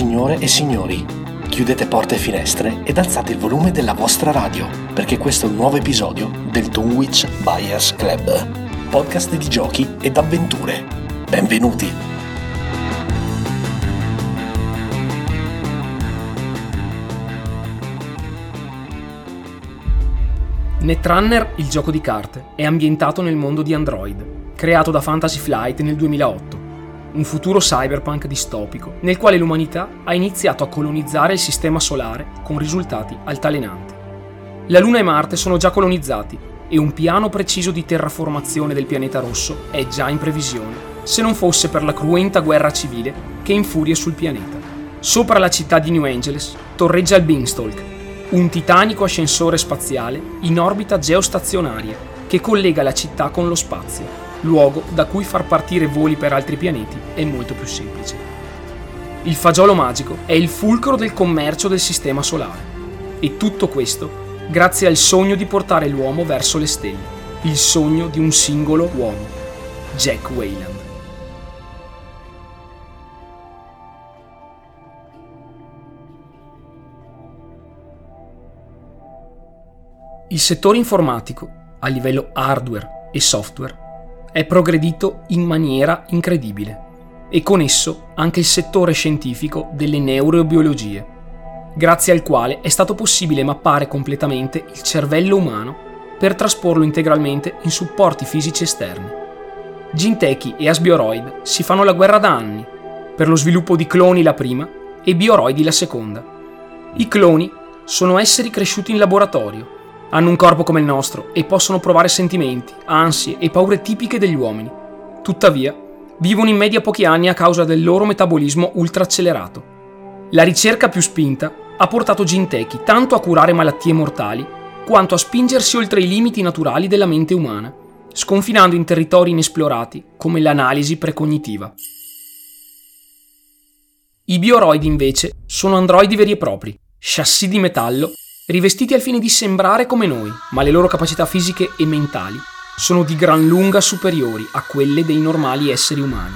Signore e signori, chiudete porte e finestre ed alzate il volume della vostra radio, perché questo è un nuovo episodio del Dunwich Buyers Club, podcast di giochi ed avventure. Benvenuti! Netrunner, il gioco di carte, è ambientato nel mondo di Android, creato da Fantasy Flight nel 2008 un futuro cyberpunk distopico, nel quale l'umanità ha iniziato a colonizzare il sistema solare con risultati altalenanti. La Luna e Marte sono già colonizzati e un piano preciso di terraformazione del pianeta rosso è già in previsione, se non fosse per la cruenta guerra civile che infuria sul pianeta. Sopra la città di New Angeles torreggia il Beanstalk, un titanico ascensore spaziale in orbita geostazionaria che collega la città con lo spazio luogo da cui far partire voli per altri pianeti è molto più semplice. Il fagiolo magico è il fulcro del commercio del sistema solare e tutto questo grazie al sogno di portare l'uomo verso le stelle, il sogno di un singolo uomo, Jack Wayland. Il settore informatico, a livello hardware e software, è progredito in maniera incredibile e con esso anche il settore scientifico delle neurobiologie, grazie al quale è stato possibile mappare completamente il cervello umano per trasporlo integralmente in supporti fisici esterni. Gintechi e Asbioroid si fanno la guerra da anni, per lo sviluppo di cloni la prima e bioroidi la seconda. I cloni sono esseri cresciuti in laboratorio hanno un corpo come il nostro e possono provare sentimenti, ansie e paure tipiche degli uomini. Tuttavia, vivono in media pochi anni a causa del loro metabolismo ultra accelerato. La ricerca più spinta ha portato Gintechi tanto a curare malattie mortali quanto a spingersi oltre i limiti naturali della mente umana, sconfinando in territori inesplorati come l'analisi precognitiva. I bioroidi invece sono androidi veri e propri, chassis di metallo rivestiti al fine di sembrare come noi, ma le loro capacità fisiche e mentali sono di gran lunga superiori a quelle dei normali esseri umani.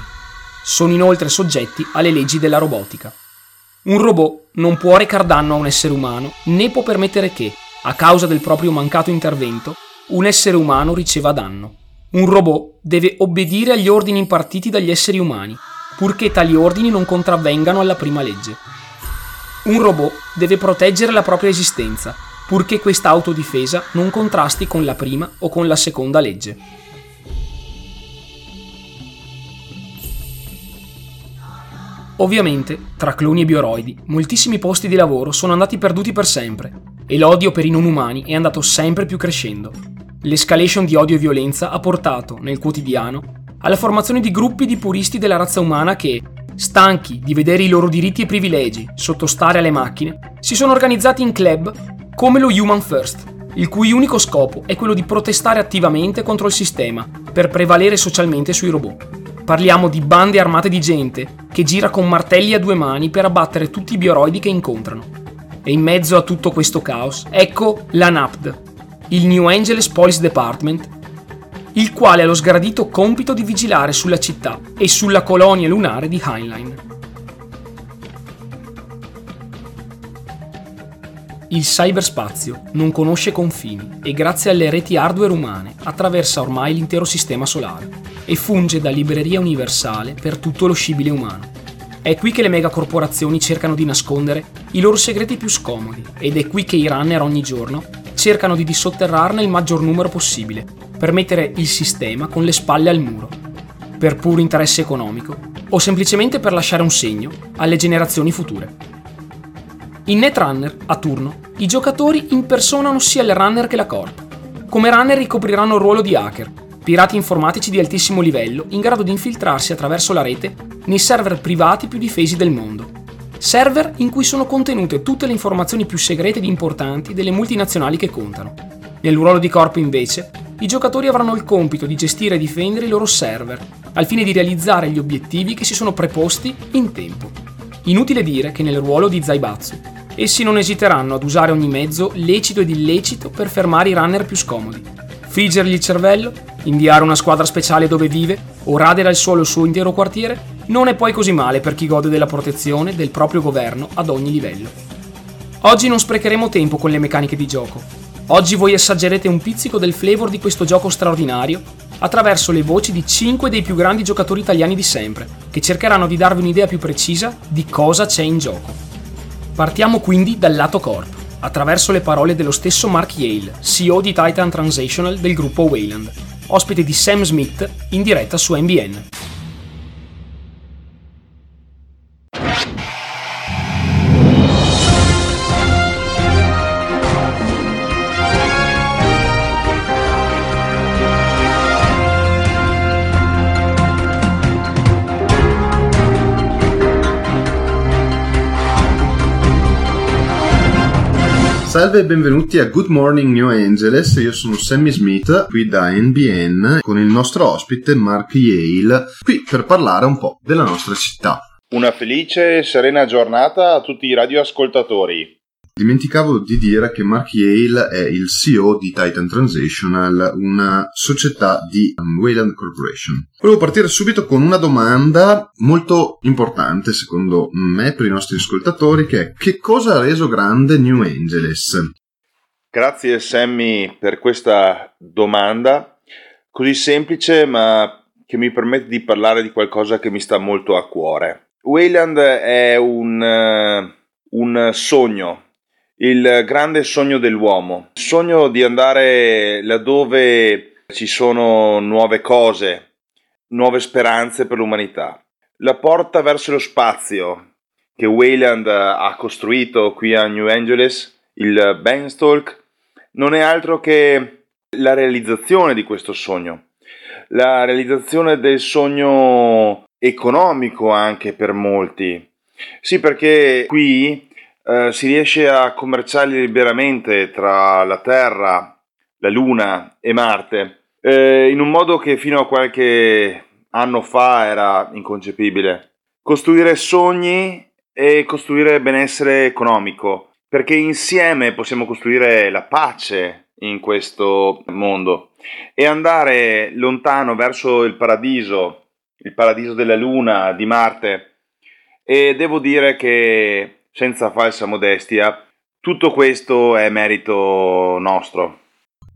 Sono inoltre soggetti alle leggi della robotica. Un robot non può recar danno a un essere umano, né può permettere che, a causa del proprio mancato intervento, un essere umano riceva danno. Un robot deve obbedire agli ordini impartiti dagli esseri umani, purché tali ordini non contravvengano alla prima legge. Un robot deve proteggere la propria esistenza, purché questa autodifesa non contrasti con la prima o con la seconda legge. Ovviamente, tra cloni e bioroidi, moltissimi posti di lavoro sono andati perduti per sempre e l'odio per i non umani è andato sempre più crescendo. L'escalation di odio e violenza ha portato, nel quotidiano, alla formazione di gruppi di puristi della razza umana che, stanchi di vedere i loro diritti e privilegi sottostare alle macchine, si sono organizzati in club come lo Human First, il cui unico scopo è quello di protestare attivamente contro il sistema per prevalere socialmente sui robot. Parliamo di bande armate di gente che gira con martelli a due mani per abbattere tutti i bioroidi che incontrano. E in mezzo a tutto questo caos, ecco la NAPD, il New Angeles Police Department, il quale ha lo sgradito compito di vigilare sulla città e sulla colonia lunare di Heinlein. Il cyberspazio non conosce confini e grazie alle reti hardware umane attraversa ormai l'intero sistema solare e funge da libreria universale per tutto lo scibile umano. È qui che le megacorporazioni cercano di nascondere i loro segreti più scomodi ed è qui che i runner ogni giorno cercano di dissotterrarne il maggior numero possibile per mettere il sistema con le spalle al muro, per puro interesse economico o semplicemente per lasciare un segno alle generazioni future. In Netrunner, a turno, i giocatori impersonano sia il runner che la corp. Come runner ricopriranno il ruolo di hacker, pirati informatici di altissimo livello in grado di infiltrarsi attraverso la rete nei server privati più difesi del mondo. Server in cui sono contenute tutte le informazioni più segrete ed importanti delle multinazionali che contano. Nel ruolo di corpo invece i giocatori avranno il compito di gestire e difendere i loro server, al fine di realizzare gli obiettivi che si sono preposti in tempo. Inutile dire che nel ruolo di Zaibatsu, essi non esiteranno ad usare ogni mezzo, lecito ed illecito, per fermare i runner più scomodi, friggergli il cervello Inviare una squadra speciale dove vive o radere al suolo il suo intero quartiere non è poi così male per chi gode della protezione del proprio governo ad ogni livello. Oggi non sprecheremo tempo con le meccaniche di gioco. Oggi voi assaggerete un pizzico del flavor di questo gioco straordinario attraverso le voci di 5 dei più grandi giocatori italiani di sempre, che cercheranno di darvi un'idea più precisa di cosa c'è in gioco. Partiamo quindi dal lato corp, attraverso le parole dello stesso Mark Yale, CEO di Titan Transitional del gruppo Wayland, ospite di Sam Smith in diretta su NBN. Salve e benvenuti a Good Morning New Angeles, io sono Sammy Smith, qui da NBN, con il nostro ospite Mark Yale, qui per parlare un po' della nostra città. Una felice e serena giornata a tutti i radioascoltatori. Dimenticavo di dire che Mark Yale è il CEO di Titan Transitional, una società di um, Wayland Corporation. Volevo partire subito con una domanda molto importante secondo me per i nostri ascoltatori che è che cosa ha reso grande New Angeles? Grazie Sammy per questa domanda così semplice ma che mi permette di parlare di qualcosa che mi sta molto a cuore. Wayland è un, uh, un sogno il grande sogno dell'uomo, il sogno di andare laddove ci sono nuove cose, nuove speranze per l'umanità. La porta verso lo spazio che Wayland ha costruito qui a New Angeles, il Beanstalk, non è altro che la realizzazione di questo sogno, la realizzazione del sogno economico anche per molti. Sì, perché qui eh, si riesce a commerciare liberamente tra la Terra, la Luna e Marte, eh, in un modo che fino a qualche anno fa era inconcepibile. Costruire sogni e costruire benessere economico, perché insieme possiamo costruire la pace in questo mondo e andare lontano verso il paradiso, il paradiso della Luna, di Marte. E devo dire che senza falsa modestia, tutto questo è merito nostro.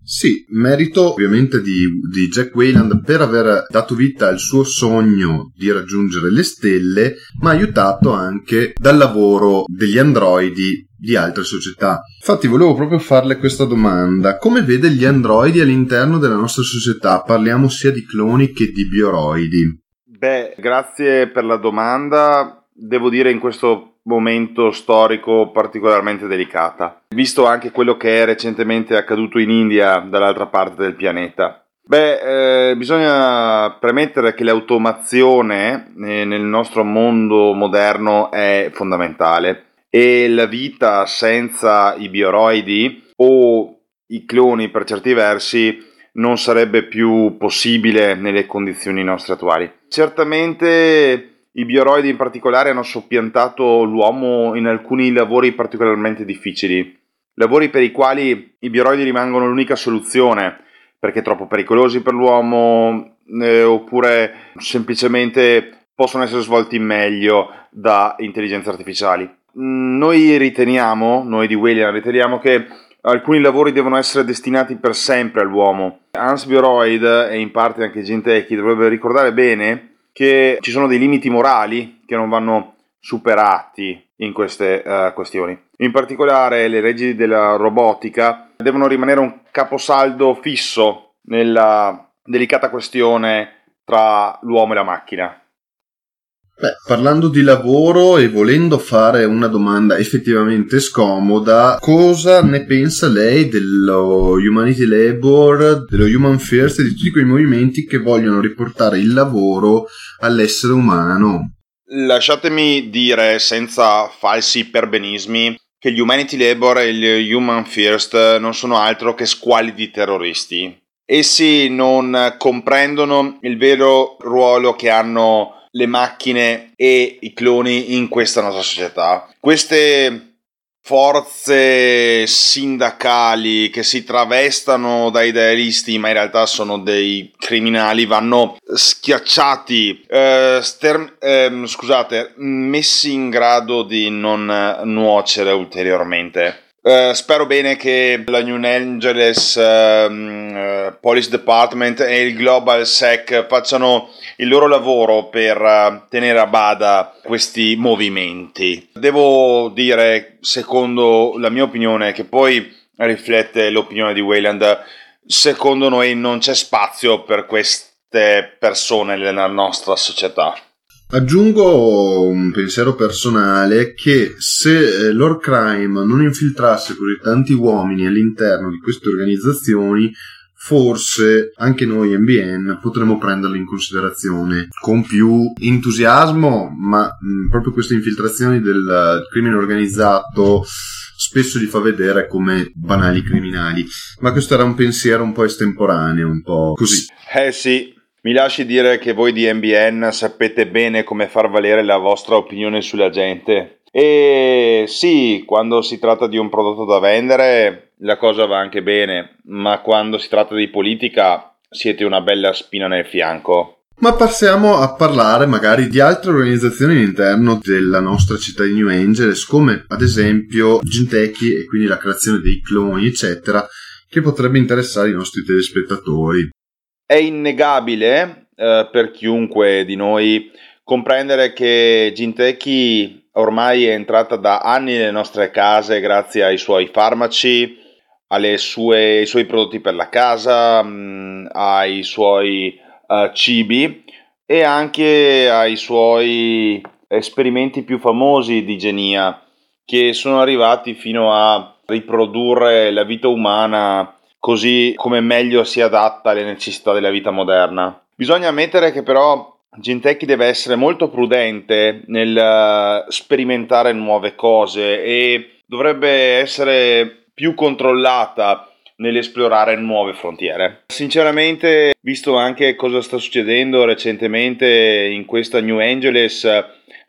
Sì, merito ovviamente di, di, Jack Wayland per aver dato vita al suo sogno di raggiungere le stelle, ma aiutato anche dal lavoro degli androidi di altre società. Infatti volevo proprio farle questa domanda. Come vede gli androidi all'interno della nostra società? Parliamo sia di cloni che di bioroidi. Beh, grazie per la domanda. Devo dire in questo momento storico particolarmente delicata, visto anche quello che è recentemente accaduto in India dall'altra parte del pianeta. Beh, eh, bisogna premettere che l'automazione eh, nel nostro mondo moderno è fondamentale e la vita senza i bioroidi o i cloni per certi versi non sarebbe più possibile nelle condizioni nostre attuali. Certamente i bioroidi in particolare hanno soppiantato l'uomo in alcuni lavori particolarmente difficili, lavori per i quali i bioroidi rimangono l'unica soluzione perché troppo pericolosi per l'uomo eh, oppure semplicemente possono essere svolti meglio da intelligenze artificiali. Noi riteniamo, noi di William riteniamo che alcuni lavori devono essere destinati per sempre all'uomo. Hans Bioroid e in parte anche Gintecchi dovrebbe ricordare bene che ci sono dei limiti morali che non vanno superati in queste uh, questioni. In particolare le leggi della robotica devono rimanere un caposaldo fisso nella delicata questione tra l'uomo e la macchina. Beh, parlando di lavoro e volendo fare una domanda effettivamente scomoda, cosa ne pensa lei dello Humanity Labor, dello Human First e di tutti quei movimenti che vogliono riportare il lavoro all'essere umano? Lasciatemi dire senza falsi perbenismi che gli Humanity Labor e gli Human First non sono altro che squalidi terroristi. Essi non comprendono il vero ruolo che hanno le macchine e i cloni in questa nostra società. Queste forze sindacali che si travestano da idealisti ma in realtà sono dei criminali vanno schiacciati eh, ster- eh, scusate messi in grado di non nuocere ulteriormente Uh, spero bene che la New Angeles uh, uh, Police Department e il Global Sec facciano il loro lavoro per eh, tenere a bada questi movimenti. Devo dire, secondo la mia opinione, che poi riflette l'opinione di Wayland, secondo noi non c'è spazio per queste persone nella nostra società. Aggiungo un pensiero personale che se eh, Lord Crime non infiltrasse così tanti uomini all'interno di queste organizzazioni, forse anche noi MBN potremmo prenderle in considerazione con più entusiasmo, ma mh, proprio queste infiltrazioni del crimine organizzato spesso li fa vedere come banali criminali. Ma questo era un pensiero un po' estemporaneo, un po' così. Eh sì, mi lasci dire che voi di MBN sapete bene come far valere la vostra opinione sulla gente. E sì, quando si tratta di un prodotto da vendere, la cosa va anche bene, ma quando si tratta di politica siete una bella spina nel fianco. Ma passiamo a parlare magari di altre organizzazioni all'interno della nostra città di New Angeles, come ad esempio Gintecchi e quindi la creazione dei cloni, eccetera, che potrebbe interessare i nostri telespettatori. È innegabile eh, per chiunque di noi comprendere che Gintecchi ormai è entrata da anni nelle nostre case grazie ai suoi farmaci, sue, ai suoi prodotti per la casa, mh, mm, ai suoi uh, cibi e anche ai suoi esperimenti più famosi di genia che sono arrivati fino a riprodurre la vita umana così come meglio si adatta alle necessità della vita moderna. Bisogna ammettere che però Gintecchi deve essere molto prudente nel eh, sperimentare nuove cose e dovrebbe essere più controllata nell'esplorare nuove frontiere. Sinceramente, visto anche cosa sta succedendo recentemente in questa New Angeles,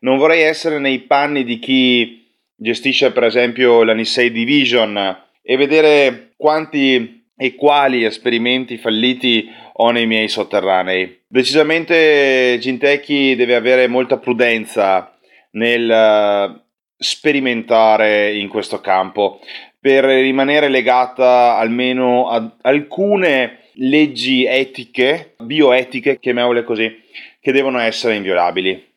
non vorrei essere nei panni di chi gestisce per esempio la Nisei Division e vedere quanti e quali esperimenti falliti ho nei miei sotterranei. Decisamente Gintecchi deve avere molta prudenza nel eh, sperimentare in questo campo per rimanere legata almeno ad alcune leggi etiche, bioetiche, chiamiamole così, che devono essere inviolabili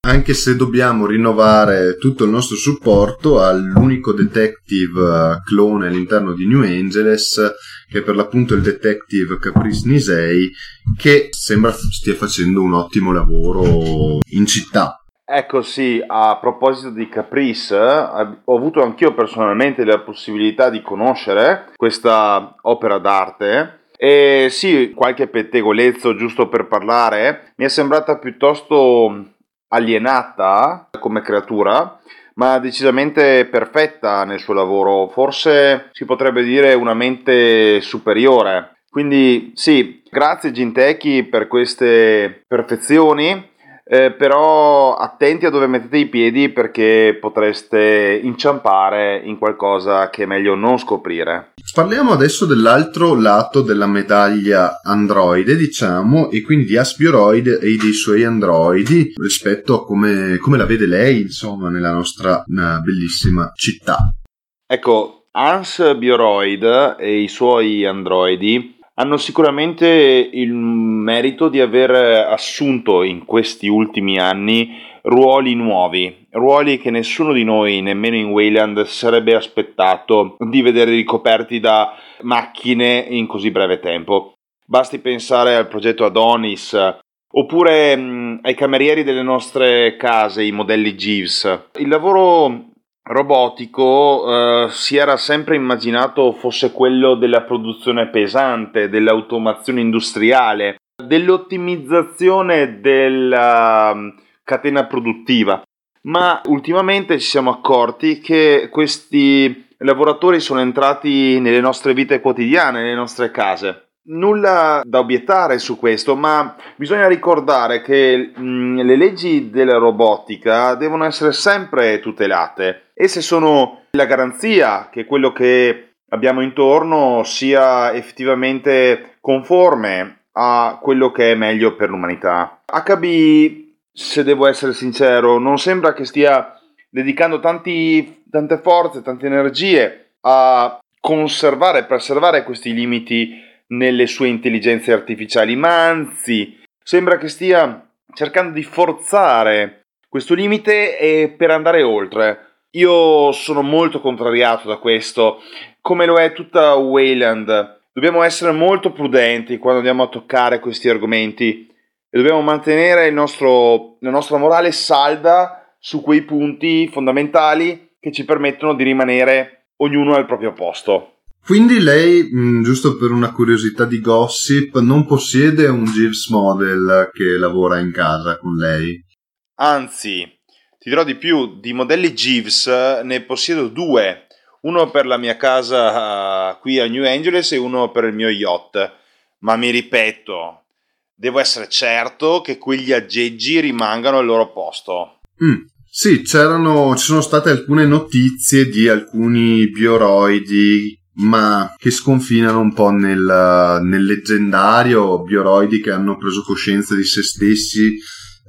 anche se dobbiamo rinnovare tutto il nostro supporto all'unico detective eh, clone all'interno di New Angeles, che è per l'appunto il detective Caprice Nisei, che sembra stia facendo un ottimo lavoro in città. Ecco sì, a proposito di Caprice, ho avuto anch'io personalmente la possibilità di conoscere questa opera d'arte e sì, qualche pettegolezzo giusto per parlare, mi è sembrata piuttosto alienata come creatura, ma decisamente perfetta nel suo lavoro, forse si potrebbe dire una mente superiore. Quindi sì, grazie Gintecchi per queste perfezioni eh, però attenti a dove mettete i piedi perché potreste inciampare in qualcosa che è meglio non scoprire. Parliamo adesso dell'altro lato della medaglia androide, diciamo, e quindi di Asbioroid e dei suoi androidi rispetto a come, come la vede lei, insomma, nella nostra bellissima città. Ecco, Hans Bioroid e i suoi androidi hanno sicuramente il merito di aver assunto in questi ultimi anni ruoli nuovi, ruoli che nessuno di noi, nemmeno in Wayland, sarebbe aspettato di vedere ricoperti da macchine in così breve tempo. Basti pensare al progetto Adonis, oppure mh, ai camerieri delle nostre case, i modelli Jeeves. Il lavoro robotico eh, si era sempre immaginato fosse quello della produzione pesante, dell'automazione industriale, dell'ottimizzazione della mm, catena produttiva. Ma ultimamente ci siamo accorti che questi lavoratori sono entrati nelle nostre vite quotidiane, nelle nostre case. Nulla da obiettare su questo, ma bisogna ricordare che mh, le leggi della robotica devono essere sempre tutelate. Esse sono la garanzia che quello che abbiamo intorno sia effettivamente conforme a quello che è meglio per l'umanità. HB, se devo essere sincero, non sembra che stia dedicando tanti, tante forze, tante energie a conservare preservare questi limiti nelle sue intelligenze artificiali, ma anzi sembra che stia cercando di forzare questo limite per andare oltre. Io sono molto contrariato da questo, come lo è tutta Wayland. Dobbiamo essere molto prudenti quando andiamo a toccare questi argomenti e dobbiamo mantenere nostro, la nostra morale salda su quei punti fondamentali che ci permettono di rimanere ognuno al proprio posto. Quindi lei, mh, giusto per una curiosità di gossip, non possiede un Jeeves Model che lavora in casa con lei? Anzi, ti dirò di più, di modelli Jeeves ne possiedo due, uno per la mia casa uh, qui a New Angeles e uno per il mio yacht, ma mi ripeto, devo essere certo che quegli aggeggi rimangano al loro posto. Mm, sì, c'erano, ci sono state alcune notizie di alcuni bioroidi ma che sconfinano un po' nel, nel leggendario bioroidi che hanno preso coscienza di se stessi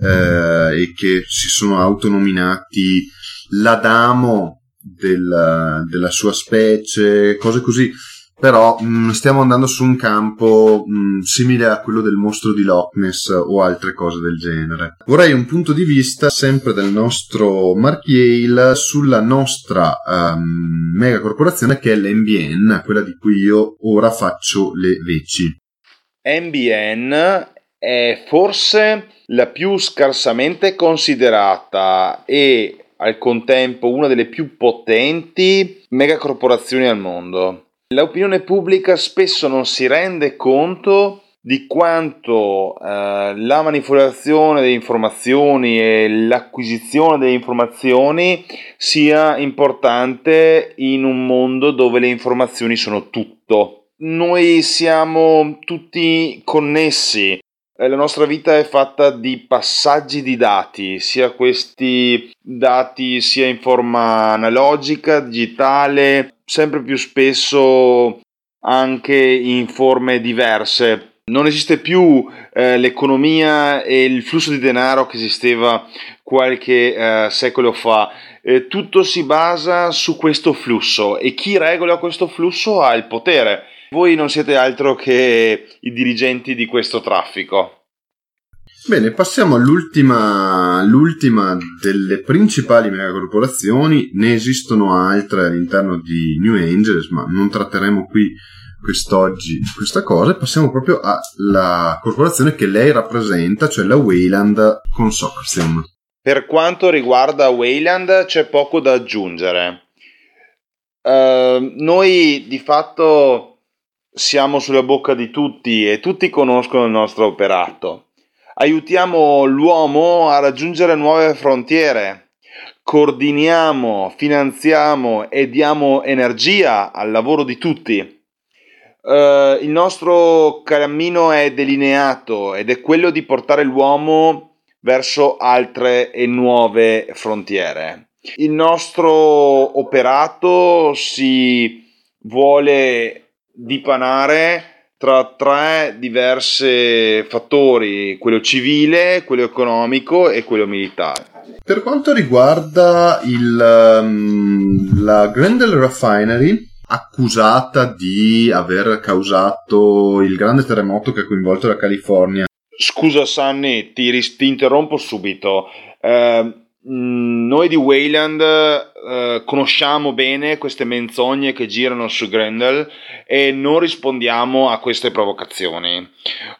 eh, e che si sono autonominati l'Adamo del, della sua specie, cose così però mh, mm, stiamo andando su un campo mh, mm, simile a quello del mostro di Loch Ness o altre cose del genere. Vorrei un punto di vista sempre del nostro Mark Yale sulla nostra um, mega corporazione che è l'NBN, quella di cui io ora faccio le veci. NBN è forse la più scarsamente considerata e al contempo una delle più potenti megacorporazioni al mondo. L'opinione pubblica spesso non si rende conto di quanto eh, la manipolazione delle informazioni e l'acquisizione delle informazioni sia importante in un mondo dove le informazioni sono tutto. Noi siamo tutti connessi, eh, la nostra vita è fatta di passaggi di dati, sia questi dati sia in forma analogica, digitale, sempre più spesso anche in forme diverse. Non esiste più eh, l'economia e il flusso di denaro che esisteva qualche eh, secolo fa. Eh, tutto si basa su questo flusso e chi regola questo flusso ha il potere. Voi non siete altro che i dirigenti di questo traffico. Bene, passiamo all'ultima, delle principali megacorporazioni. Ne esistono altre all'interno di New Angels, ma non tratteremo qui quest'oggi questa cosa. Passiamo proprio alla corporazione che lei rappresenta, cioè la Wayland Consortium. Per quanto riguarda Wayland c'è poco da aggiungere. Uh, noi di fatto siamo sulla bocca di tutti e tutti conoscono il nostro operato aiutiamo l'uomo a raggiungere nuove frontiere, coordiniamo, finanziamo e diamo energia al lavoro di tutti. Uh, il nostro cammino è delineato ed è quello di portare l'uomo verso altre e nuove frontiere. Il nostro operato si vuole dipanare tra tre diversi fattori, quello civile, quello economico e quello militare. Per quanto riguarda il, um, la Grendel Refinery, accusata di aver causato il grande terremoto che ha coinvolto la California. Scusa Sunny, ti, ti interrompo subito. Uh, noi di Wayland uh, conosciamo bene queste menzogne che girano su Grendel e non rispondiamo a queste provocazioni.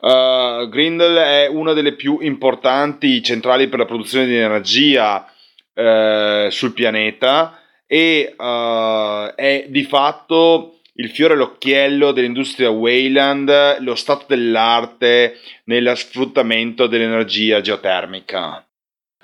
Uh, Grendel è una delle più importanti centrali per la produzione di energia uh, sul pianeta e è di fatto il fiore all'occhiello dell'industria Wayland, lo stato dell'arte nello sfruttamento dell'energia geotermica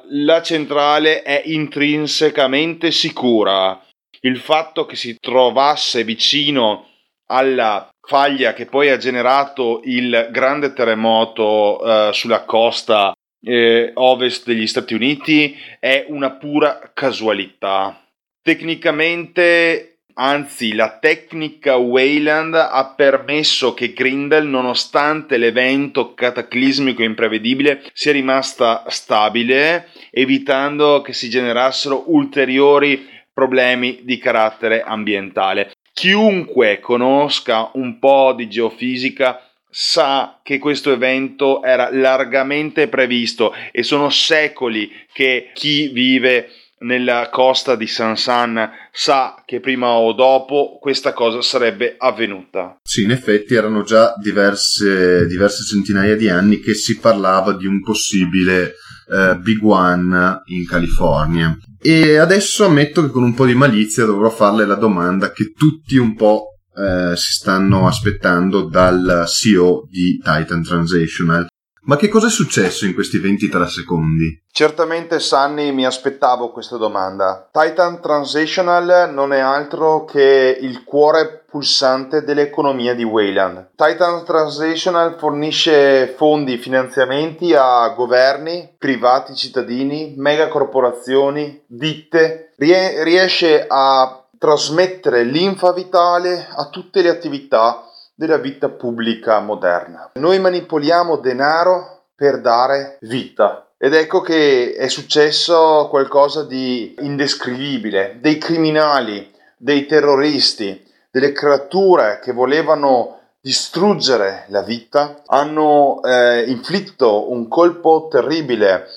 la centrale è intrinsecamente sicura. Il fatto che si trovasse vicino alla faglia che poi ha generato il grande terremoto eh, sulla costa eh, ovest degli Stati Uniti è una pura casualità. Tecnicamente Anzi, la tecnica Wayland ha permesso che Grindel, nonostante l'evento cataclismico e imprevedibile, sia rimasta stabile, evitando che si generassero ulteriori problemi di carattere ambientale. Chiunque conosca un po' di geofisica sa che questo evento era largamente previsto e sono secoli che chi vive nella costa di Sansan sa che prima o dopo questa cosa sarebbe avvenuta. Sì, in effetti erano già diverse, diverse centinaia di anni che si parlava di un possibile eh, Big One in California. E adesso ammetto che con un po' di malizia dovrò farle la domanda che tutti un po' eh, si stanno aspettando dal CEO di Titan Transitional. Ma che cosa è successo in questi 23 secondi? Certamente, Sunny, mi aspettavo questa domanda. Titan Transitional non è altro che il cuore pulsante dell'economia di Wayland. Titan Transitional fornisce fondi, finanziamenti a governi, privati cittadini, megacorporazioni, ditte, riesce a trasmettere l'infa vitale a tutte le attività della vita pubblica moderna. Noi manipoliamo denaro per dare vita. Ed ecco che è successo qualcosa di indescrivibile. Dei criminali, dei terroristi, delle creature che volevano distruggere la vita hanno eh, inflitto un colpo terribile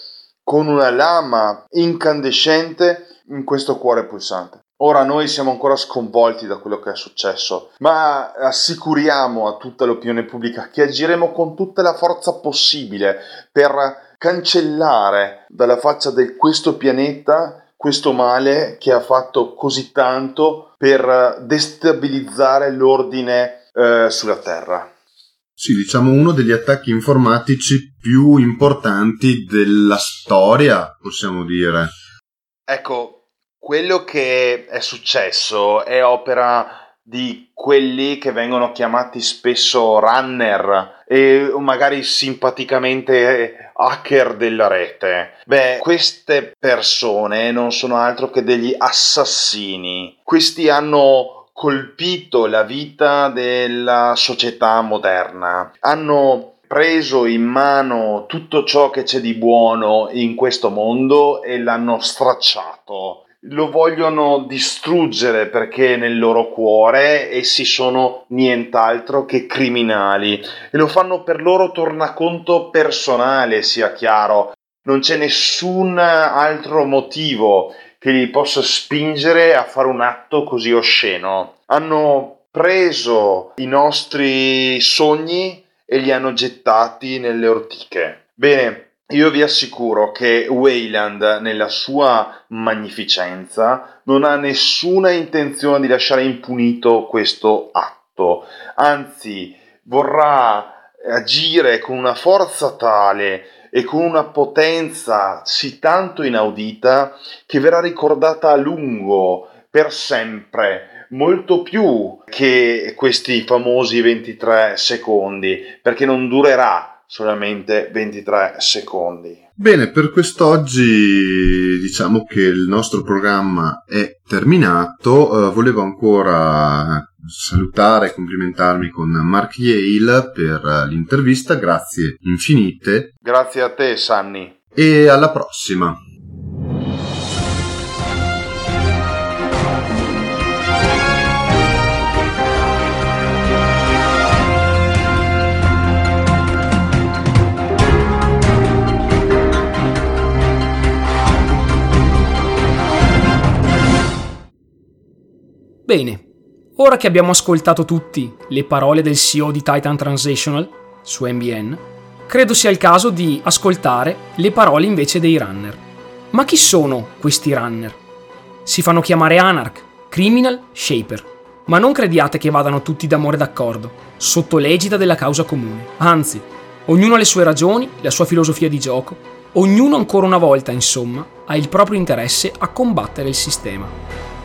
con una lama incandescente in questo cuore pulsante. Ora noi siamo ancora sconvolti da quello che è successo, ma assicuriamo a tutta l'opinione pubblica che agiremo con tutta la forza possibile per cancellare dalla faccia di questo pianeta questo male che ha fatto così tanto per destabilizzare l'ordine eh, sulla Terra. Sì, diciamo uno degli attacchi informatici più importanti della storia, possiamo dire. Ecco, quello che è successo è opera di quelli che vengono chiamati spesso runner e magari simpaticamente hacker della rete. Beh, queste persone non sono altro che degli assassini. Questi hanno colpito la vita della società moderna. Hanno preso in mano tutto ciò che c'è di buono in questo mondo e l'hanno stracciato lo vogliono distruggere perché nel loro cuore essi sono nient'altro che criminali e lo fanno per loro tornaconto personale, sia chiaro. Non c'è nessun altro motivo che li possa spingere a fare un atto così osceno. Hanno preso i nostri sogni e li hanno gettati nelle ortiche. Bene, io vi assicuro che Wayland, nella sua magnificenza, non ha nessuna intenzione di lasciare impunito questo atto, anzi vorrà agire con una forza tale e con una potenza sì tanto inaudita che verrà ricordata a lungo, per sempre, molto più che questi famosi 23 secondi, perché non durerà solamente 23 secondi. Bene, per quest'oggi diciamo che il nostro programma è terminato. Uh, volevo ancora salutare e complimentarmi con Mark Yale per l'intervista. Grazie infinite. Grazie a te, Sanni. E alla prossima. Bene, ora che abbiamo ascoltato tutti le parole del CEO di Titan Transitional su MBN, credo sia il caso di ascoltare le parole invece dei runner. Ma chi sono questi runner? Si fanno chiamare Anarch, Criminal, Shaper. Ma non crediate che vadano tutti d'amore d'accordo, sotto l'egida della causa comune. Anzi, ognuno ha le sue ragioni, la sua filosofia di gioco, ognuno ancora una volta, insomma, ha il proprio interesse a combattere il sistema.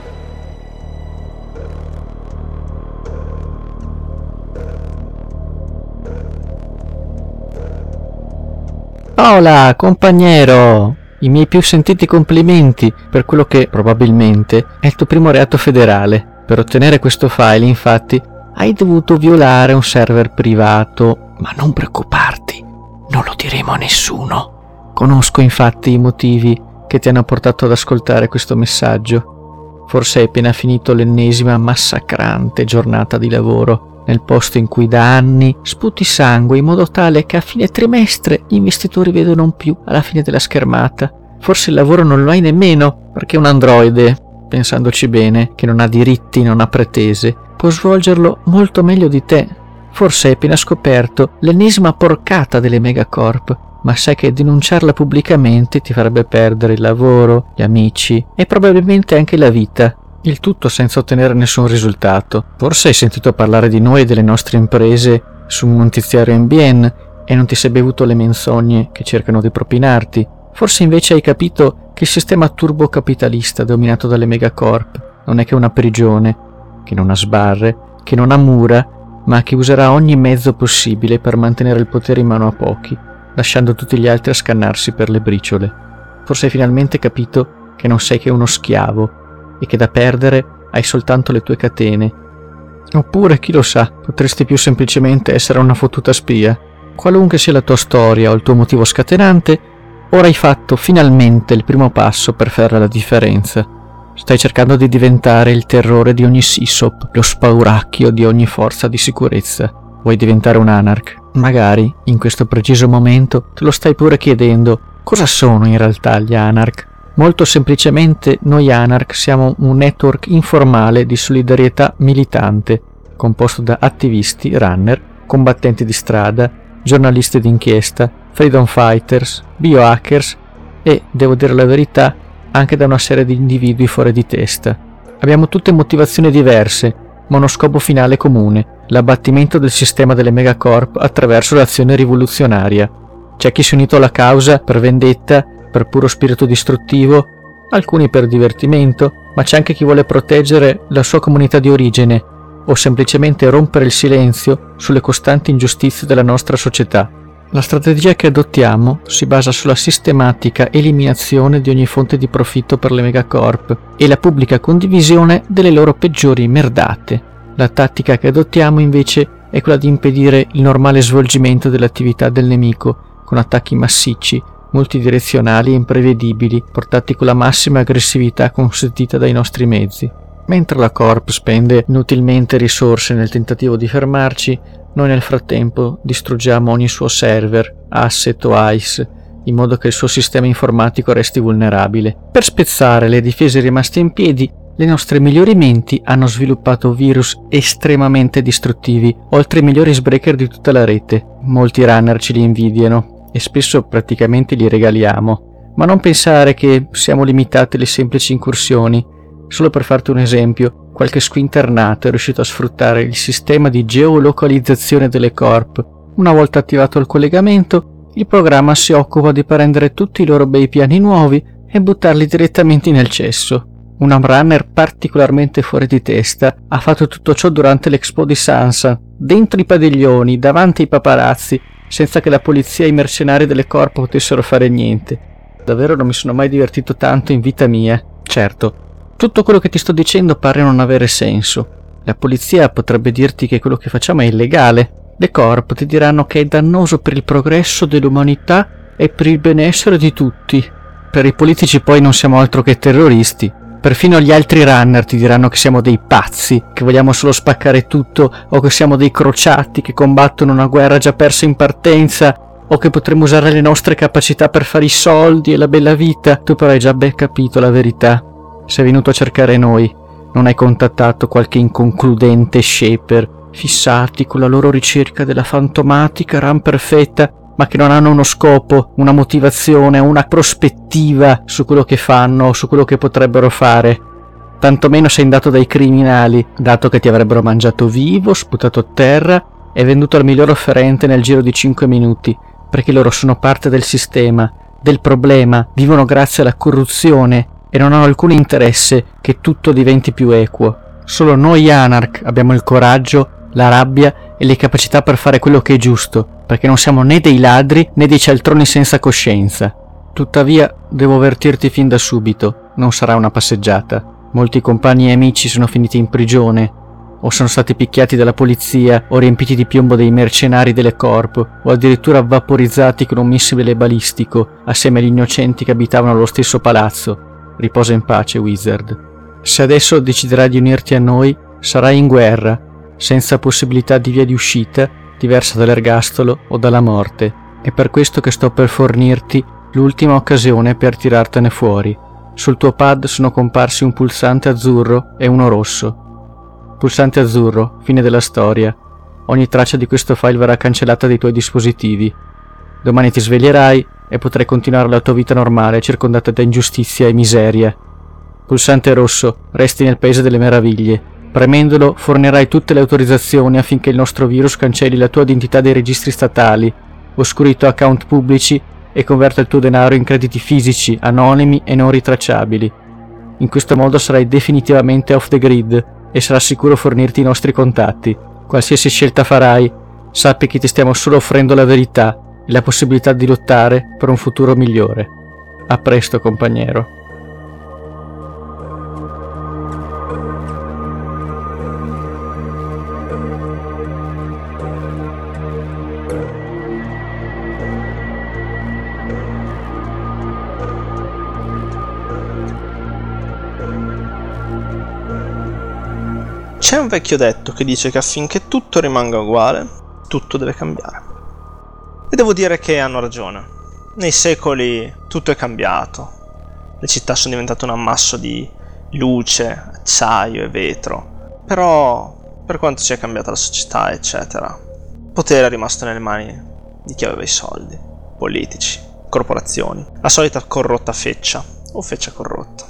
Hola, compagnero! I miei più sentiti complimenti per quello che, probabilmente, è il tuo primo reato federale. Per ottenere questo file, infatti, hai dovuto violare un server privato. Ma non preoccuparti, non lo diremo a nessuno. Conosco infatti i motivi che ti hanno portato ad ascoltare questo messaggio. Forse hai appena finito l'ennesima massacrante giornata di lavoro, nel posto in cui da anni sputi sangue in modo tale che a fine trimestre gli investitori vedono più alla fine della schermata. Forse il lavoro non lo hai nemmeno, perché un androide, pensandoci bene, che non ha diritti, non ha pretese, può svolgerlo molto meglio di te. Forse hai appena scoperto l'ennesima porcata delle megacorp, ma sai che denunciarla pubblicamente ti farebbe perdere il lavoro, gli amici e probabilmente anche la vita. Il tutto senza ottenere nessun risultato. Forse hai sentito parlare di noi e delle nostre imprese su un notiziario NBN e non ti sei bevuto le menzogne che cercano di propinarti. Forse invece hai capito che il sistema turbocapitalista dominato dalle megacorp non è che una prigione, che non ha sbarre, che non ha mura, ma che userà ogni mezzo possibile per mantenere il potere in mano a pochi lasciando tutti gli altri a scannarsi per le briciole. Forse hai finalmente capito che non sei che uno schiavo e che da perdere hai soltanto le tue catene. Oppure, chi lo sa, potresti più semplicemente essere una fottuta spia. Qualunque sia la tua storia o il tuo motivo scatenante, ora hai fatto finalmente il primo passo per fare la differenza. Stai cercando di diventare il terrore di ogni SISOP, lo spauracchio di ogni forza di sicurezza. Vuoi diventare un anarch? Magari, in questo preciso momento, te lo stai pure chiedendo cosa sono in realtà gli Anarch. Molto semplicemente noi Anarch siamo un network informale di solidarietà militante, composto da attivisti, runner, combattenti di strada, giornalisti d'inchiesta, freedom fighters, biohackers e, devo dire la verità, anche da una serie di individui fuori di testa. Abbiamo tutte motivazioni diverse, ma uno scopo finale comune, l'abbattimento del sistema delle megacorp attraverso l'azione rivoluzionaria. C'è chi si è unito alla causa per vendetta, per puro spirito distruttivo, alcuni per divertimento, ma c'è anche chi vuole proteggere la sua comunità di origine o semplicemente rompere il silenzio sulle costanti ingiustizie della nostra società. La strategia che adottiamo si basa sulla sistematica eliminazione di ogni fonte di profitto per le megacorp e la pubblica condivisione delle loro peggiori merdate. La tattica che adottiamo invece è quella di impedire il normale svolgimento dell'attività del nemico con attacchi massicci, multidirezionali e imprevedibili, portati con la massima aggressività consentita dai nostri mezzi. Mentre la Corp spende inutilmente risorse nel tentativo di fermarci, noi nel frattempo distruggiamo ogni suo server, asset o ICE, in modo che il suo sistema informatico resti vulnerabile. Per spezzare le difese rimaste in piedi, le nostre migliori menti hanno sviluppato virus estremamente distruttivi, oltre ai migliori sbreaker di tutta la rete. Molti runner ce li invidiano e spesso praticamente li regaliamo. Ma non pensare che siamo limitati alle semplici incursioni. Solo per farti un esempio, qualche squinternato è riuscito a sfruttare il sistema di geolocalizzazione delle corp. Una volta attivato il collegamento, il programma si occupa di prendere tutti i loro bei piani nuovi e buttarli direttamente nel cesso. Una runner particolarmente fuori di testa ha fatto tutto ciò durante l'Expo di Sansa, dentro i padiglioni, davanti ai paparazzi, senza che la polizia e i mercenari delle corpo potessero fare niente. Davvero non mi sono mai divertito tanto in vita mia. Certo, tutto quello che ti sto dicendo pare non avere senso. La polizia potrebbe dirti che quello che facciamo è illegale. Le corp ti diranno che è dannoso per il progresso dell'umanità e per il benessere di tutti. Per i politici poi non siamo altro che terroristi. Perfino gli altri runner ti diranno che siamo dei pazzi, che vogliamo solo spaccare tutto, o che siamo dei crociati che combattono una guerra già persa in partenza, o che potremmo usare le nostre capacità per fare i soldi e la bella vita. Tu però hai già ben capito la verità. Sei venuto a cercare noi, non hai contattato qualche inconcludente shaper, fissati con la loro ricerca della fantomatica ram perfetta ma che non hanno uno scopo, una motivazione, una prospettiva su quello che fanno o su quello che potrebbero fare. Tantomeno sei andato dai criminali, dato che ti avrebbero mangiato vivo, sputato a terra e venduto al miglior offerente nel giro di 5 minuti, perché loro sono parte del sistema, del problema, vivono grazie alla corruzione e non hanno alcun interesse che tutto diventi più equo. Solo noi Anarch abbiamo il coraggio, la rabbia e le capacità per fare quello che è giusto, perché non siamo né dei ladri né dei cialtroni senza coscienza. Tuttavia, devo avvertirti fin da subito, non sarà una passeggiata. Molti compagni e amici sono finiti in prigione, o sono stati picchiati dalla polizia, o riempiti di piombo dei mercenari delle corp, o addirittura vaporizzati con un missile balistico, assieme agli innocenti che abitavano allo stesso palazzo. Riposa in pace, Wizard. Se adesso deciderai di unirti a noi, sarai in guerra, senza possibilità di via di uscita, diversa dall'ergastolo o dalla morte. È per questo che sto per fornirti l'ultima occasione per tirartene fuori. Sul tuo pad sono comparsi un pulsante azzurro e uno rosso. Pulsante azzurro, fine della storia. Ogni traccia di questo file verrà cancellata dai tuoi dispositivi. Domani ti sveglierai e potrai continuare la tua vita normale circondata da ingiustizia e miseria. Pulsante rosso, resti nel paese delle meraviglie. Premendolo fornirai tutte le autorizzazioni affinché il nostro virus cancelli la tua identità dai registri statali, oscuri i tuoi account pubblici e converta il tuo denaro in crediti fisici, anonimi e non ritracciabili. In questo modo sarai definitivamente off the grid e sarà sicuro fornirti i nostri contatti. Qualsiasi scelta farai, sappi che ti stiamo solo offrendo la verità e la possibilità di lottare per un futuro migliore. A presto, compagnero. C'è un vecchio detto che dice che affinché tutto rimanga uguale, tutto deve cambiare. E devo dire che hanno ragione. Nei secoli tutto è cambiato. Le città sono diventate un ammasso di luce, acciaio e vetro. Però, per quanto sia cambiata la società, eccetera, il potere è rimasto nelle mani di chi aveva i soldi, politici, corporazioni, la solita corrotta feccia o feccia corrotta.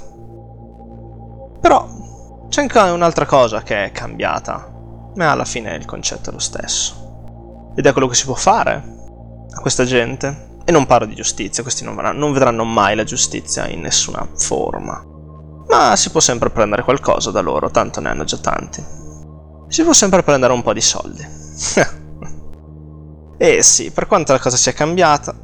Però c'è anche un'altra cosa che è cambiata, ma alla fine il concetto è lo stesso. Ed è quello che si può fare a questa gente. E non parlo di giustizia, questi non, non vedranno mai la giustizia in nessuna forma. Ma si può sempre prendere qualcosa da loro, tanto ne hanno già tanti. Si può sempre prendere un po' di soldi. e sì, per quanto la cosa sia cambiata,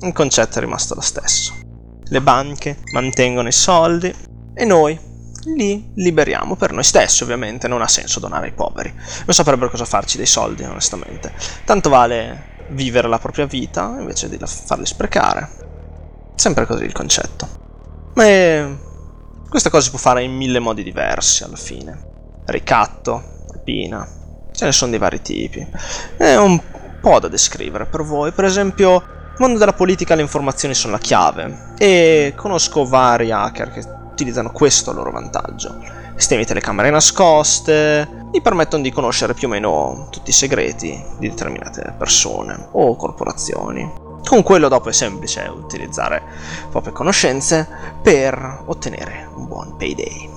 il concetto è rimasto lo stesso. Le banche mantengono i soldi e noi li liberiamo per noi stessi, ovviamente, non ha senso donare ai poveri. Non saprebbero cosa farci dei soldi, onestamente. Tanto vale vivere la propria vita invece di farli sprecare. Sempre così il concetto. Ma questa cosa si può fare in mille modi diversi alla fine. Ricatto, rapina, ce ne sono di vari tipi. È un po' da descrivere per voi. Per esempio, nel mondo della politica le informazioni sono la chiave. E conosco vari hacker che utilizzano questo a loro vantaggio. Sistemi telecamere nascoste gli permettono di conoscere più o meno tutti i segreti di determinate persone o corporazioni. Con quello dopo è semplice utilizzare proprie conoscenze per ottenere un buon payday.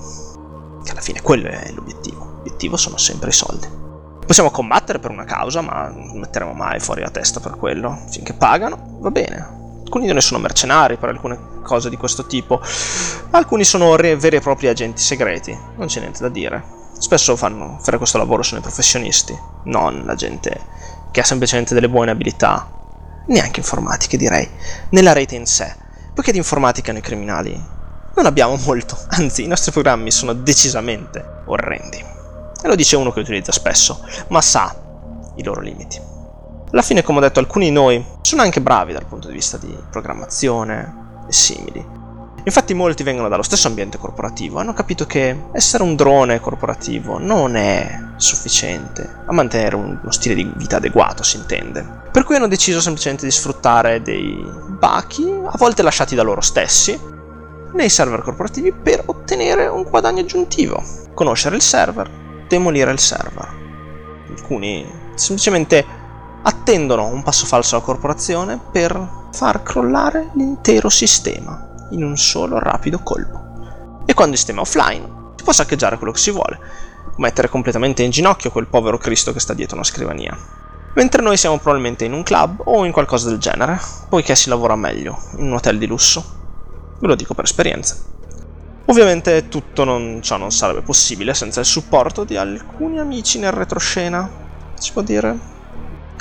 Che alla fine quello è l'obiettivo. L'obiettivo sono sempre i soldi. Possiamo combattere per una causa, ma non metteremo mai fuori la testa per quello. Finché pagano, va bene alcuni di noi sono mercenari per alcune cose di questo tipo, alcuni sono re- veri e propri agenti segreti, non c'è niente da dire. Spesso fanno fare questo lavoro sono i professionisti, non la gente che ha semplicemente delle buone abilità, neanche informatiche direi, nella rete in sé, poiché di informatica noi criminali non abbiamo molto, anzi i nostri programmi sono decisamente orrendi. E lo dice uno che utilizza spesso, ma sa i loro limiti. Alla fine, come ho detto, alcuni di noi sono anche bravi dal punto di vista di programmazione simili. Infatti molti vengono dallo stesso ambiente corporativo hanno capito che essere un drone corporativo non è sufficiente a mantenere uno stile di vita adeguato, si intende. Per cui hanno deciso semplicemente di sfruttare dei bachi, a volte lasciati da loro stessi, nei server corporativi per ottenere un guadagno aggiuntivo. Conoscere il server, demolire il server. Alcuni semplicemente attendono un passo falso alla corporazione per far crollare l'intero sistema in un solo rapido colpo. E quando il sistema è offline, si può saccheggiare quello che si vuole, mettere completamente in ginocchio quel povero Cristo che sta dietro una scrivania. Mentre noi siamo probabilmente in un club o in qualcosa del genere, poiché si lavora meglio in un hotel di lusso. Ve lo dico per esperienza. Ovviamente tutto non, ciò non sarebbe possibile senza il supporto di alcuni amici nel retroscena si può dire?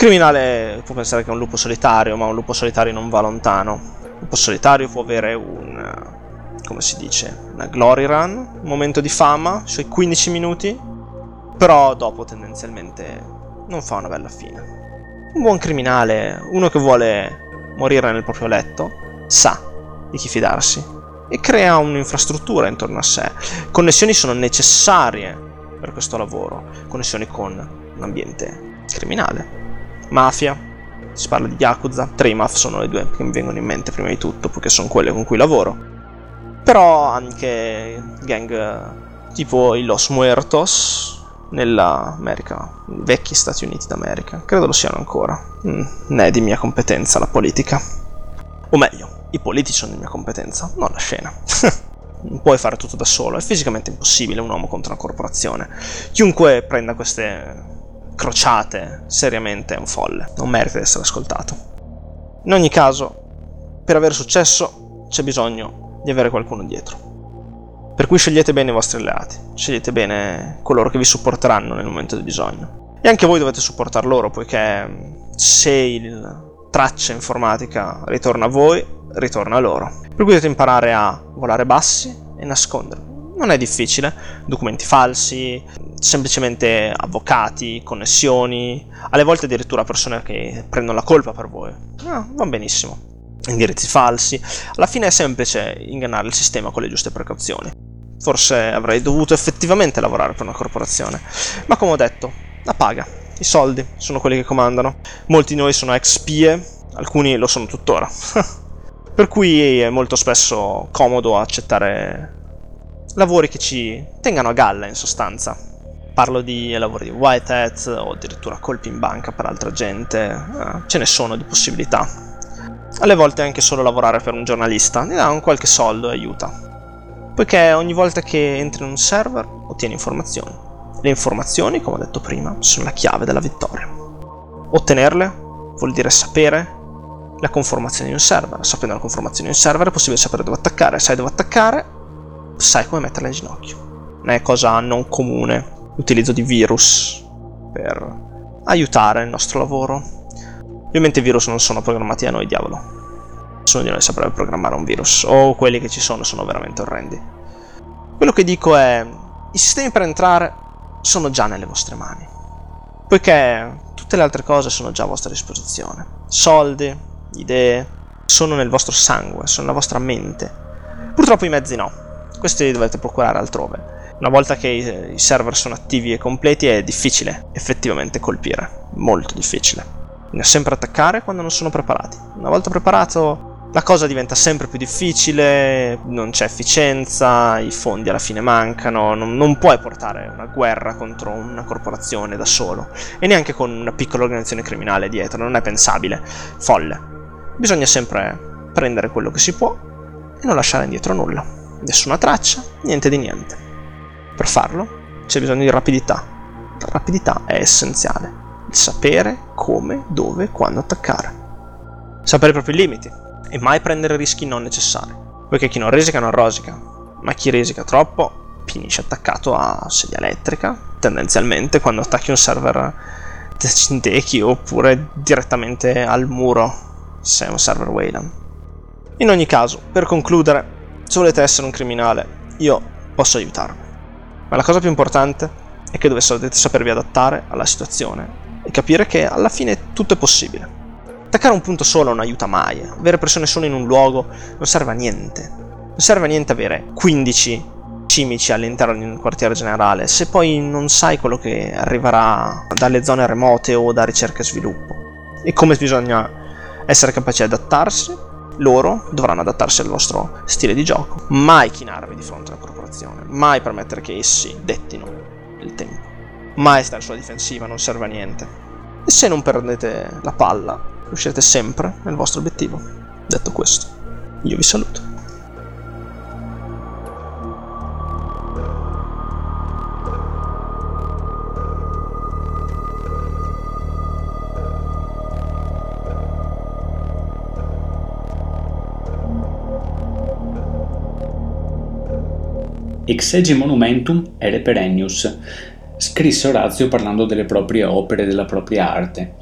Criminale può pensare che è un lupo solitario, ma un lupo solitario non va lontano. Un lupo solitario può avere un come si dice, una glory run, un momento di fama, sui 15 minuti, però dopo tendenzialmente non fa una bella fine. Un buon criminale, uno che vuole morire nel proprio letto, sa di chi fidarsi e crea un'infrastruttura intorno a sé. Connessioni sono necessarie per questo lavoro, connessioni con l'ambiente criminale. Mafia, si parla di Yakuza, Trimaf sono le due che mi vengono in mente prima di tutto, perché sono quelle con cui lavoro. Però anche gang tipo i Los Muertos nell'America, i vecchi Stati Uniti d'America, credo lo siano ancora. Mm, ne è di mia competenza la politica. O meglio, i politici sono di mia competenza, non la scena. non puoi fare tutto da solo, è fisicamente impossibile un uomo contro una corporazione. Chiunque prenda queste crociate seriamente è un folle, non merita di essere ascoltato. In ogni caso, per avere successo c'è bisogno di avere qualcuno dietro. Per cui scegliete bene i vostri alleati, scegliete bene coloro che vi supporteranno nel momento del bisogno. E anche voi dovete supportare loro, poiché se il traccia informatica ritorna a voi, ritorna a loro. Per cui dovete imparare a volare bassi e nascondervi. Non è difficile, documenti falsi, semplicemente avvocati, connessioni, alle volte addirittura persone che prendono la colpa per voi. Ah, va benissimo indirizzi falsi. Alla fine è semplice ingannare il sistema con le giuste precauzioni. Forse avrei dovuto effettivamente lavorare per una corporazione, ma come ho detto, la paga, i soldi sono quelli che comandano. Molti di noi sono ex spie, alcuni lo sono tuttora. per cui è molto spesso comodo accettare lavori che ci tengano a galla in sostanza. Parlo di lavori di white hat o addirittura colpi in banca per altra gente, eh, ce ne sono di possibilità alle volte anche solo lavorare per un giornalista, ti dà un qualche soldo e aiuta. Poiché ogni volta che entri in un server ottieni informazioni. Le informazioni, come ho detto prima, sono la chiave della vittoria. Ottenerle vuol dire sapere la conformazione di un server. Sapendo la conformazione di un server è possibile sapere dove attaccare. Sai dove attaccare, sai come metterla in ginocchio. Non è cosa non comune l'utilizzo di virus per aiutare il nostro lavoro Ovviamente i virus non sono programmati da noi, diavolo. Nessuno di noi saprebbe programmare un virus, o quelli che ci sono sono veramente orrendi. Quello che dico è, i sistemi per entrare sono già nelle vostre mani, poiché tutte le altre cose sono già a vostra disposizione. Soldi, idee, sono nel vostro sangue, sono nella vostra mente. Purtroppo i mezzi no, questi li dovete procurare altrove. Una volta che i server sono attivi e completi è difficile effettivamente colpire, molto difficile. Bisogna sempre attaccare quando non sono preparati. Una volta preparato, la cosa diventa sempre più difficile, non c'è efficienza, i fondi alla fine mancano, non, non puoi portare una guerra contro una corporazione da solo e neanche con una piccola organizzazione criminale dietro, non è pensabile, folle. Bisogna sempre prendere quello che si può e non lasciare indietro nulla. Nessuna traccia, niente di niente. Per farlo c'è bisogno di rapidità. La rapidità è essenziale sapere come, dove, quando attaccare. Sapere i propri limiti e mai prendere rischi non necessari, poiché chi non risica non rosica, ma chi risica troppo finisce attaccato a sedia elettrica, tendenzialmente quando attacchi un server Decinteki oppure direttamente al muro se è un server Wayland. In ogni caso, per concludere, se volete essere un criminale, io posso aiutarvi. Ma la cosa più importante è che dovete sapervi adattare alla situazione e capire che alla fine tutto è possibile. Attaccare un punto solo non aiuta mai, avere persone solo in un luogo non serve a niente. Non serve a niente avere 15 cimici all'interno di un quartiere generale se poi non sai quello che arriverà dalle zone remote o da ricerca e sviluppo. E come bisogna essere capaci di adattarsi, loro dovranno adattarsi al vostro stile di gioco. Mai chinarvi di fronte a una corporazione, mai permettere che essi dettino il tempo mai stare sulla difensiva, non serve a niente. E se non perdete la palla, riuscirete sempre nel vostro obiettivo. Detto questo, io vi saluto. Exegi monumentum ere perennius Scrisse Orazio parlando delle proprie opere, della propria arte.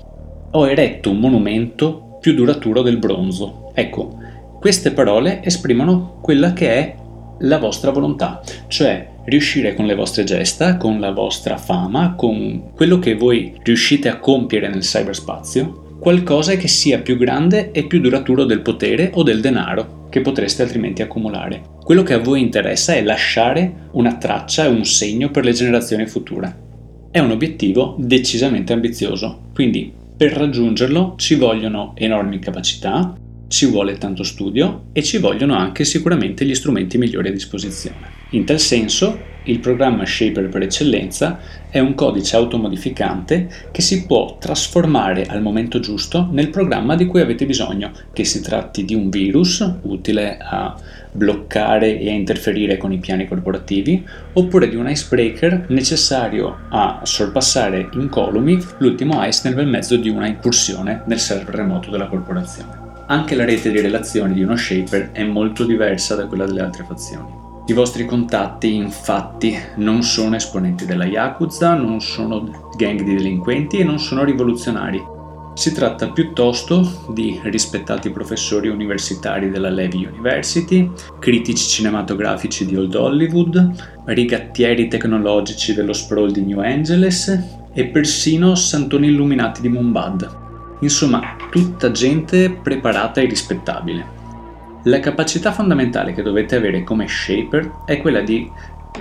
Ho eretto un monumento più duraturo del bronzo. Ecco, queste parole esprimono quella che è la vostra volontà, cioè riuscire con le vostre gesta, con la vostra fama, con quello che voi riuscite a compiere nel cyberspazio, qualcosa che sia più grande e più duraturo del potere o del denaro che potreste altrimenti accumulare. Quello che a voi interessa è lasciare una traccia e un segno per le generazioni future. È un obiettivo decisamente ambizioso, quindi per raggiungerlo ci vogliono enormi capacità, ci vuole tanto studio e ci vogliono anche sicuramente gli strumenti migliori a disposizione. In tal senso, il programma Shaper per eccellenza è un codice automodificante che si può trasformare al momento giusto nel programma di cui avete bisogno, che si tratti di un virus utile a bloccare e a interferire con i piani corporativi, oppure di un icebreaker necessario a sorpassare incolumi l'ultimo ice nel bel mezzo di una incursione nel server remoto della corporazione. Anche la rete di relazioni di uno shaper è molto diversa da quella delle altre fazioni. I vostri contatti infatti non sono esponenti della Yakuza, non sono gang di delinquenti e non sono rivoluzionari. Si tratta piuttosto di rispettati professori universitari della Levy University, critici cinematografici di Old Hollywood, rigattieri tecnologici dello sprawl di New Angeles e persino santoni illuminati di Mumbad. Insomma, tutta gente preparata e rispettabile. La capacità fondamentale che dovete avere come shaper è quella di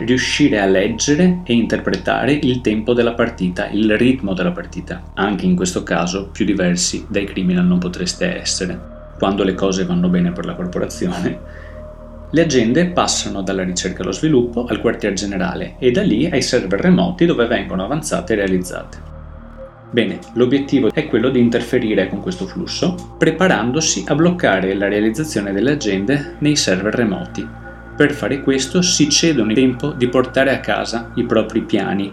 riuscire a leggere e interpretare il tempo della partita, il ritmo della partita. Anche in questo caso più diversi dai criminal non potreste essere. Quando le cose vanno bene per la corporazione, le agende passano dalla ricerca allo sviluppo al quartier generale e da lì ai server remoti dove vengono avanzate e realizzate. Bene, l'obiettivo è quello di interferire con questo flusso, preparandosi a bloccare la realizzazione delle agende nei server remoti. Per fare questo si cedono il tempo di portare a casa i propri piani,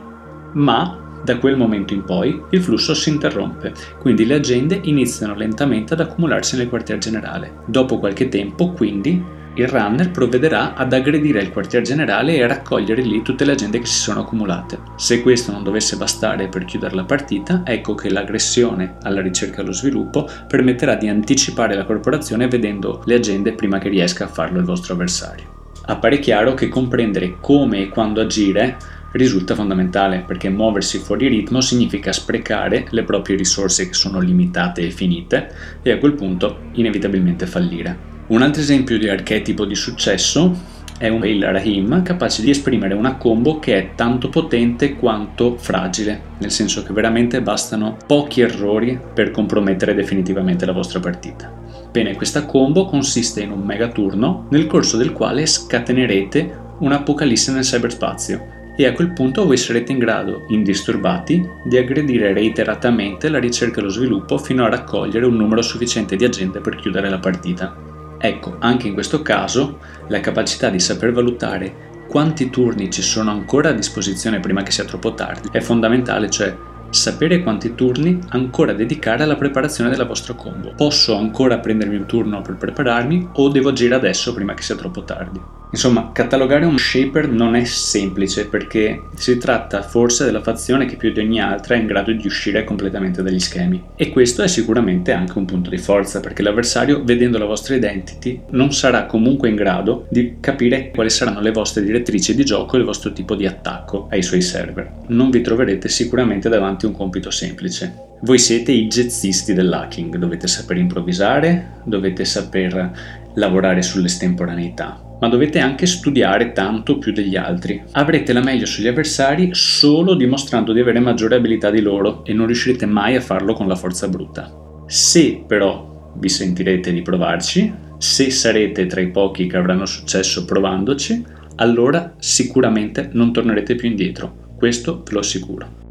ma da quel momento in poi il flusso si interrompe, quindi le agende iniziano lentamente ad accumularsi nel quartier generale. Dopo qualche tempo, quindi, il runner provvederà ad aggredire il quartier generale e a raccogliere lì tutte le agende che si sono accumulate. Se questo non dovesse bastare per chiudere la partita, ecco che l'aggressione alla ricerca e allo sviluppo permetterà di anticipare la corporazione vedendo le agende prima che riesca a farlo il vostro avversario. Appare chiaro che comprendere come e quando agire risulta fondamentale perché muoversi fuori ritmo significa sprecare le proprie risorse che sono limitate e finite e a quel punto inevitabilmente fallire. Un altro esempio di archetipo di successo è un il Rahim capace di esprimere una combo che è tanto potente quanto fragile, nel senso che veramente bastano pochi errori per compromettere definitivamente la vostra partita. Bene, questa combo consiste in un mega turno nel corso del quale scatenerete un'apocalisse nel cyberspazio e a quel punto voi sarete in grado, indisturbati, di aggredire reiteratamente la ricerca e lo sviluppo fino a raccogliere un numero sufficiente di agende per chiudere la partita. Ecco, anche in questo caso, la capacità di saper valutare quanti turni ci sono ancora a disposizione prima che sia troppo tardi è fondamentale, cioè sapere quanti turni ancora dedicare alla preparazione della vostra combo. Posso ancora prendermi un turno per prepararmi o devo agire adesso prima che sia troppo tardi? Insomma, catalogare un shaper non è semplice perché si tratta forse della fazione che più di ogni altra è in grado di uscire completamente dagli schemi. E questo è sicuramente anche un punto di forza perché l'avversario, vedendo la vostra identity, non sarà comunque in grado di capire quali saranno le vostre direttrici di gioco e il vostro tipo di attacco ai suoi server. Non vi troverete sicuramente davanti a un compito semplice. Voi siete i jazzisti dell'hacking, dovete saper improvvisare, dovete saper lavorare sull'estemporaneità ma dovete anche studiare tanto più degli altri. Avrete la meglio sugli avversari solo dimostrando di avere maggiore abilità di loro e non riuscirete mai a farlo con la forza bruta. Se però vi sentirete di provarci, se sarete tra i pochi che avranno successo provandoci, allora sicuramente non tornerete più indietro. Questo ve lo assicuro.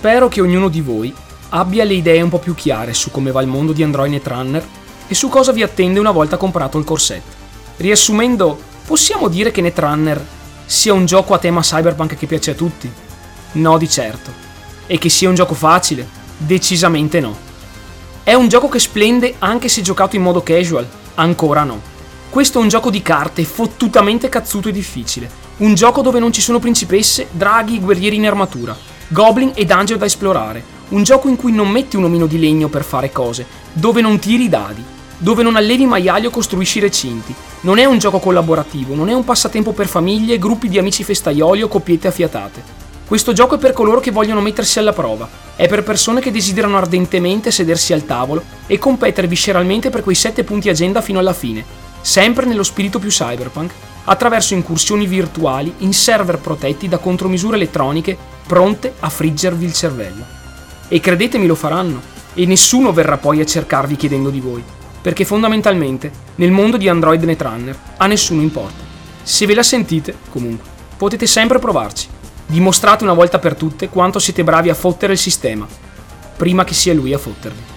Spero che ognuno di voi abbia le idee un po' più chiare su come va il mondo di Android Netrunner e su cosa vi attende una volta comprato il corsetto. Riassumendo, possiamo dire che Netrunner sia un gioco a tema cyberpunk che piace a tutti? No di certo. E che sia un gioco facile? Decisamente no. È un gioco che splende anche se giocato in modo casual? Ancora no. Questo è un gioco di carte fottutamente cazzuto e difficile. Un gioco dove non ci sono principesse, draghi, guerrieri in armatura, goblin e dungeon da esplorare. Un gioco in cui non metti un omino di legno per fare cose, dove non tiri i dadi, dove non allevi maiali o costruisci recinti. Non è un gioco collaborativo, non è un passatempo per famiglie, gruppi di amici festaioli o coppiette affiatate. Questo gioco è per coloro che vogliono mettersi alla prova, è per persone che desiderano ardentemente sedersi al tavolo e competere visceralmente per quei sette punti agenda fino alla fine, sempre nello spirito più cyberpunk, attraverso incursioni virtuali in server protetti da contromisure elettroniche pronte a friggervi il cervello. E credetemi lo faranno, e nessuno verrà poi a cercarvi chiedendo di voi, perché fondamentalmente nel mondo di Android Netrunner a nessuno importa. Se ve la sentite, comunque, potete sempre provarci Dimostrate una volta per tutte quanto siete bravi a fottere il sistema, prima che sia lui a fottervi.